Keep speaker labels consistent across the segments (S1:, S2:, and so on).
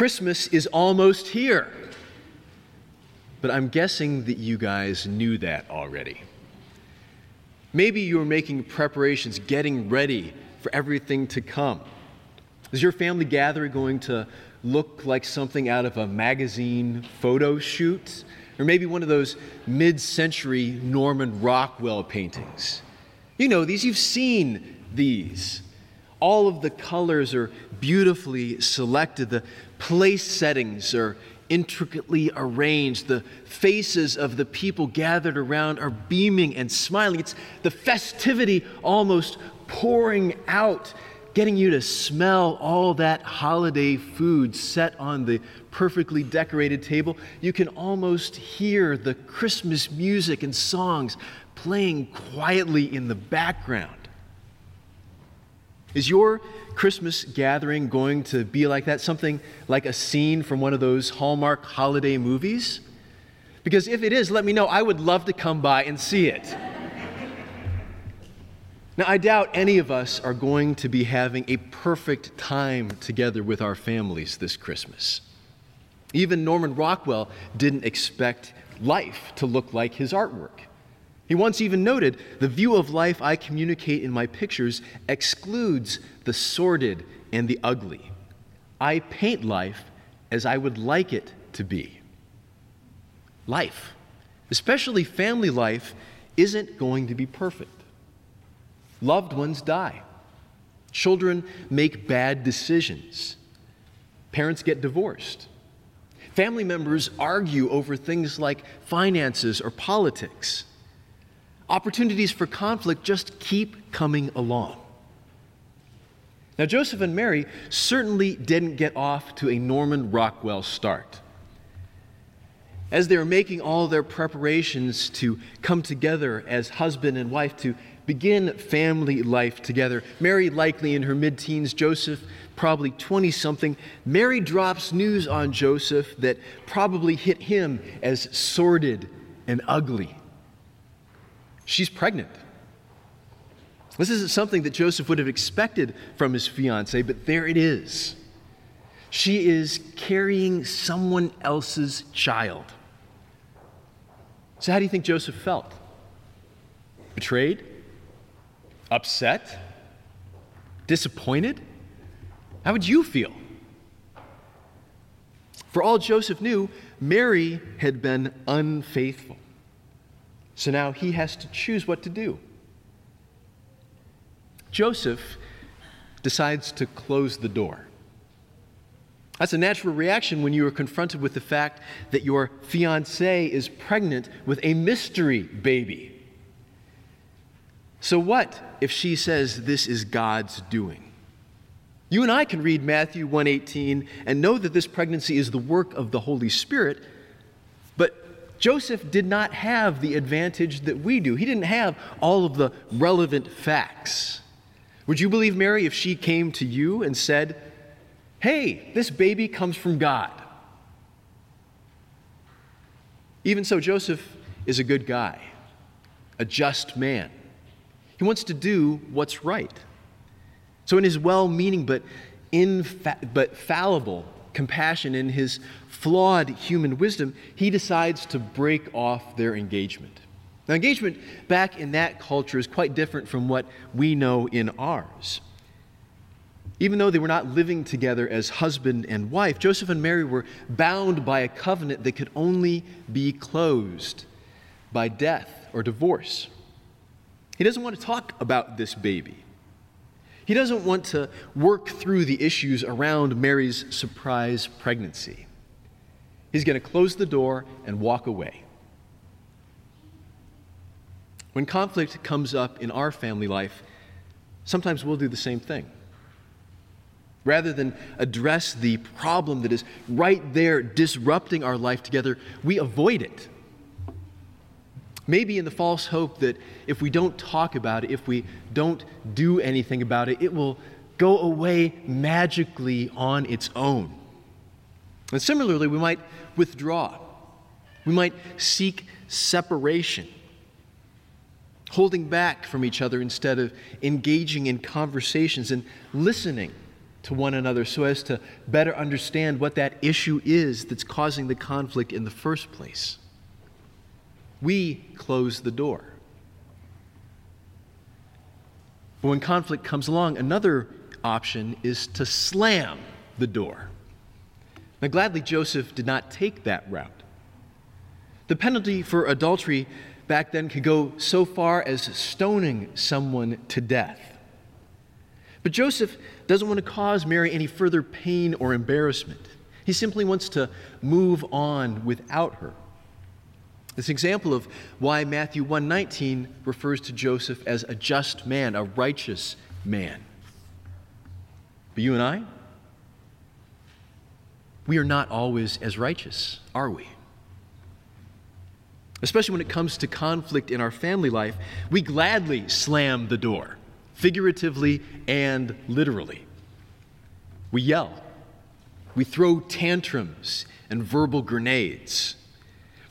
S1: Christmas is almost here. But I'm guessing that you guys knew that already. Maybe you were making preparations, getting ready for everything to come. Is your family gathering going to look like something out of a magazine photo shoot? Or maybe one of those mid century Norman Rockwell paintings? You know these, you've seen these. All of the colors are beautifully selected, the place settings are intricately arranged. The faces of the people gathered around are beaming and smiling. It's the festivity almost pouring out, getting you to smell all that holiday food set on the perfectly decorated table. You can almost hear the Christmas music and songs playing quietly in the background. Is your Christmas gathering going to be like that? Something like a scene from one of those Hallmark holiday movies? Because if it is, let me know. I would love to come by and see it. Now, I doubt any of us are going to be having a perfect time together with our families this Christmas. Even Norman Rockwell didn't expect life to look like his artwork. He once even noted the view of life I communicate in my pictures excludes the sordid and the ugly. I paint life as I would like it to be. Life, especially family life, isn't going to be perfect. Loved ones die. Children make bad decisions. Parents get divorced. Family members argue over things like finances or politics opportunities for conflict just keep coming along. Now, Joseph and Mary certainly didn't get off to a Norman Rockwell start. As they were making all their preparations to come together as husband and wife to begin family life together, Mary likely in her mid teens, Joseph probably 20 something, Mary drops news on Joseph that probably hit him as sordid and ugly. She's pregnant. This isn't something that Joseph would have expected from his fiancee, but there it is. She is carrying someone else's child. So, how do you think Joseph felt? Betrayed? Upset? Disappointed? How would you feel? For all Joseph knew, Mary had been unfaithful. So now he has to choose what to do. Joseph decides to close the door. That's a natural reaction when you are confronted with the fact that your fiancee is pregnant with a mystery baby. So, what if she says this is God's doing? You and I can read Matthew 1:18 and know that this pregnancy is the work of the Holy Spirit, Joseph did not have the advantage that we do. He didn't have all of the relevant facts. Would you believe Mary if she came to you and said, Hey, this baby comes from God? Even so, Joseph is a good guy, a just man. He wants to do what's right. So, in his well meaning but, infa- but fallible compassion, in his flawed human wisdom, he decides to break off their engagement. Now, engagement back in that culture is quite different from what we know in ours. Even though they were not living together as husband and wife, Joseph and Mary were bound by a covenant that could only be closed by death or divorce. He doesn't want to talk about this baby. He doesn't want to work through the issues around Mary's surprise pregnancy. He's going to close the door and walk away. When conflict comes up in our family life, sometimes we'll do the same thing. Rather than address the problem that is right there disrupting our life together, we avoid it. Maybe in the false hope that if we don't talk about it, if we don't do anything about it, it will go away magically on its own. And similarly, we might withdraw. We might seek separation, holding back from each other instead of engaging in conversations and listening to one another so as to better understand what that issue is that's causing the conflict in the first place. We close the door. But when conflict comes along, another option is to slam the door. Now, gladly, Joseph did not take that route. The penalty for adultery back then could go so far as stoning someone to death. But Joseph doesn't want to cause Mary any further pain or embarrassment. He simply wants to move on without her. This example of why Matthew 1:19 refers to Joseph as a just man, a righteous man. But you and I, we are not always as righteous, are we? Especially when it comes to conflict in our family life, we gladly slam the door, figuratively and literally. We yell, we throw tantrums and verbal grenades.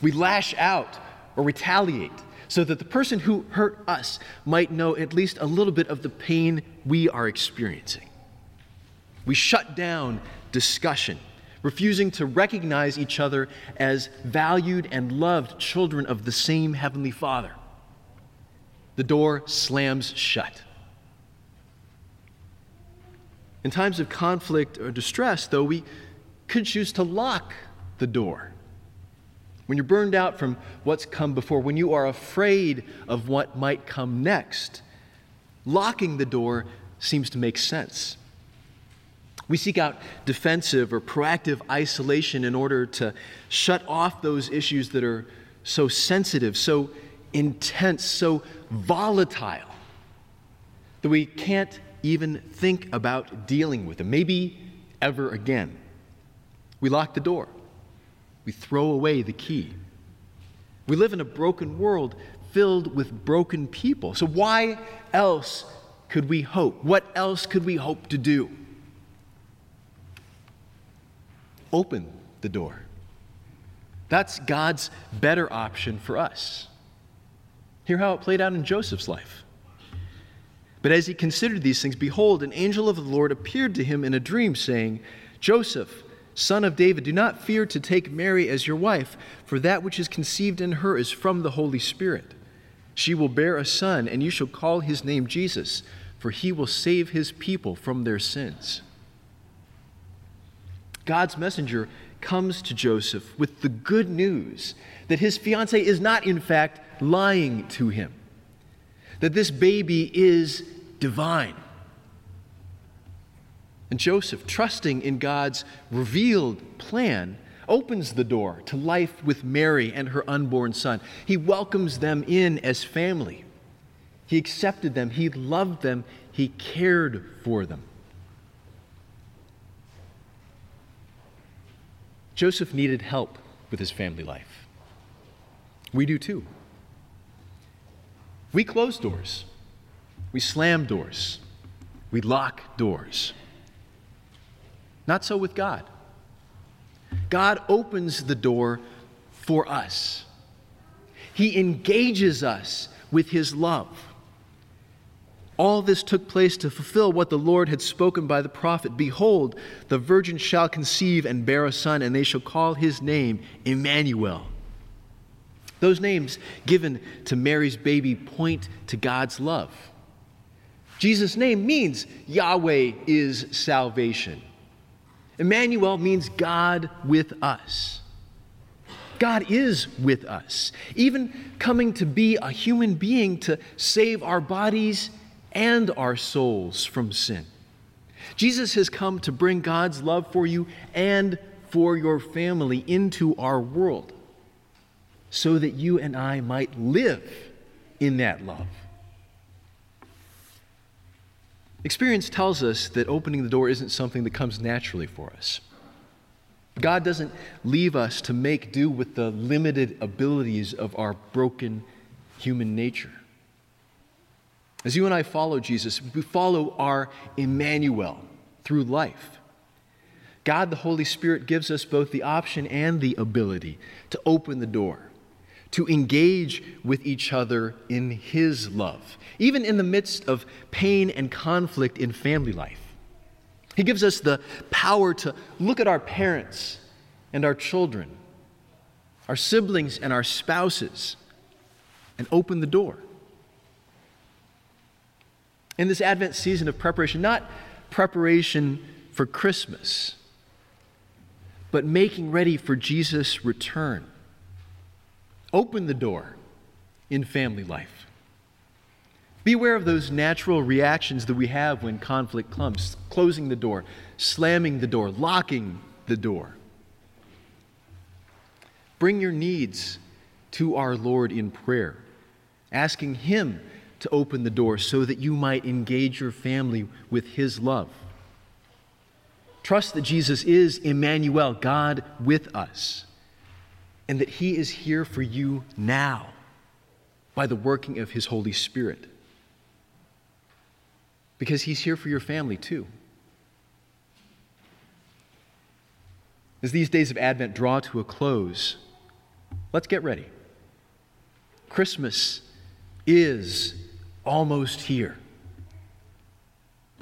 S1: We lash out or retaliate so that the person who hurt us might know at least a little bit of the pain we are experiencing. We shut down discussion, refusing to recognize each other as valued and loved children of the same Heavenly Father. The door slams shut. In times of conflict or distress, though, we could choose to lock the door when you're burned out from what's come before, when you are afraid of what might come next, locking the door seems to make sense. We seek out defensive or proactive isolation in order to shut off those issues that are so sensitive, so intense, so volatile that we can't even think about dealing with them, maybe ever again. We lock the door. We throw away the key. We live in a broken world filled with broken people. So, why else could we hope? What else could we hope to do? Open the door. That's God's better option for us. Hear how it played out in Joseph's life. But as he considered these things, behold, an angel of the Lord appeared to him in a dream, saying, Joseph, Son of David, do not fear to take Mary as your wife, for that which is conceived in her is from the Holy Spirit. She will bear a son, and you shall call his name Jesus, for he will save his people from their sins. God's messenger comes to Joseph with the good news that his fiancee is not, in fact, lying to him, that this baby is divine and Joseph, trusting in God's revealed plan, opens the door to life with Mary and her unborn son. He welcomes them in as family. He accepted them, he loved them, he cared for them. Joseph needed help with his family life. We do too. We close doors, we slam doors, we lock doors. Not so with God. God opens the door for us, He engages us with His love. All this took place to fulfill what the Lord had spoken by the prophet Behold, the virgin shall conceive and bear a son, and they shall call his name Emmanuel. Those names given to Mary's baby point to God's love. Jesus' name means Yahweh is salvation. Emmanuel means God with us. God is with us, even coming to be a human being to save our bodies and our souls from sin. Jesus has come to bring God's love for you and for your family into our world so that you and I might live in that love. Experience tells us that opening the door isn't something that comes naturally for us. God doesn't leave us to make do with the limited abilities of our broken human nature. As you and I follow Jesus, we follow our Emmanuel through life. God, the Holy Spirit, gives us both the option and the ability to open the door to engage with each other in His love, even in the midst of pain and conflict in family life. He gives us the power to look at our parents and our children, our siblings and our spouses, and open the door. In this Advent season of preparation, not preparation for Christmas, but making ready for Jesus' return. Open the door in family life. Beware of those natural reactions that we have when conflict comes closing the door, slamming the door, locking the door. Bring your needs to our Lord in prayer, asking Him to open the door so that you might engage your family with His love. Trust that Jesus is Emmanuel, God with us, and that He is here for you now by the working of His Holy Spirit. Because He's here for your family too. As these days of Advent draw to a close, let's get ready. Christmas is almost here.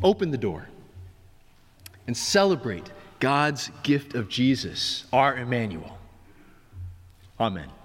S1: Open the door and celebrate God's gift of Jesus, our Emmanuel. Amen.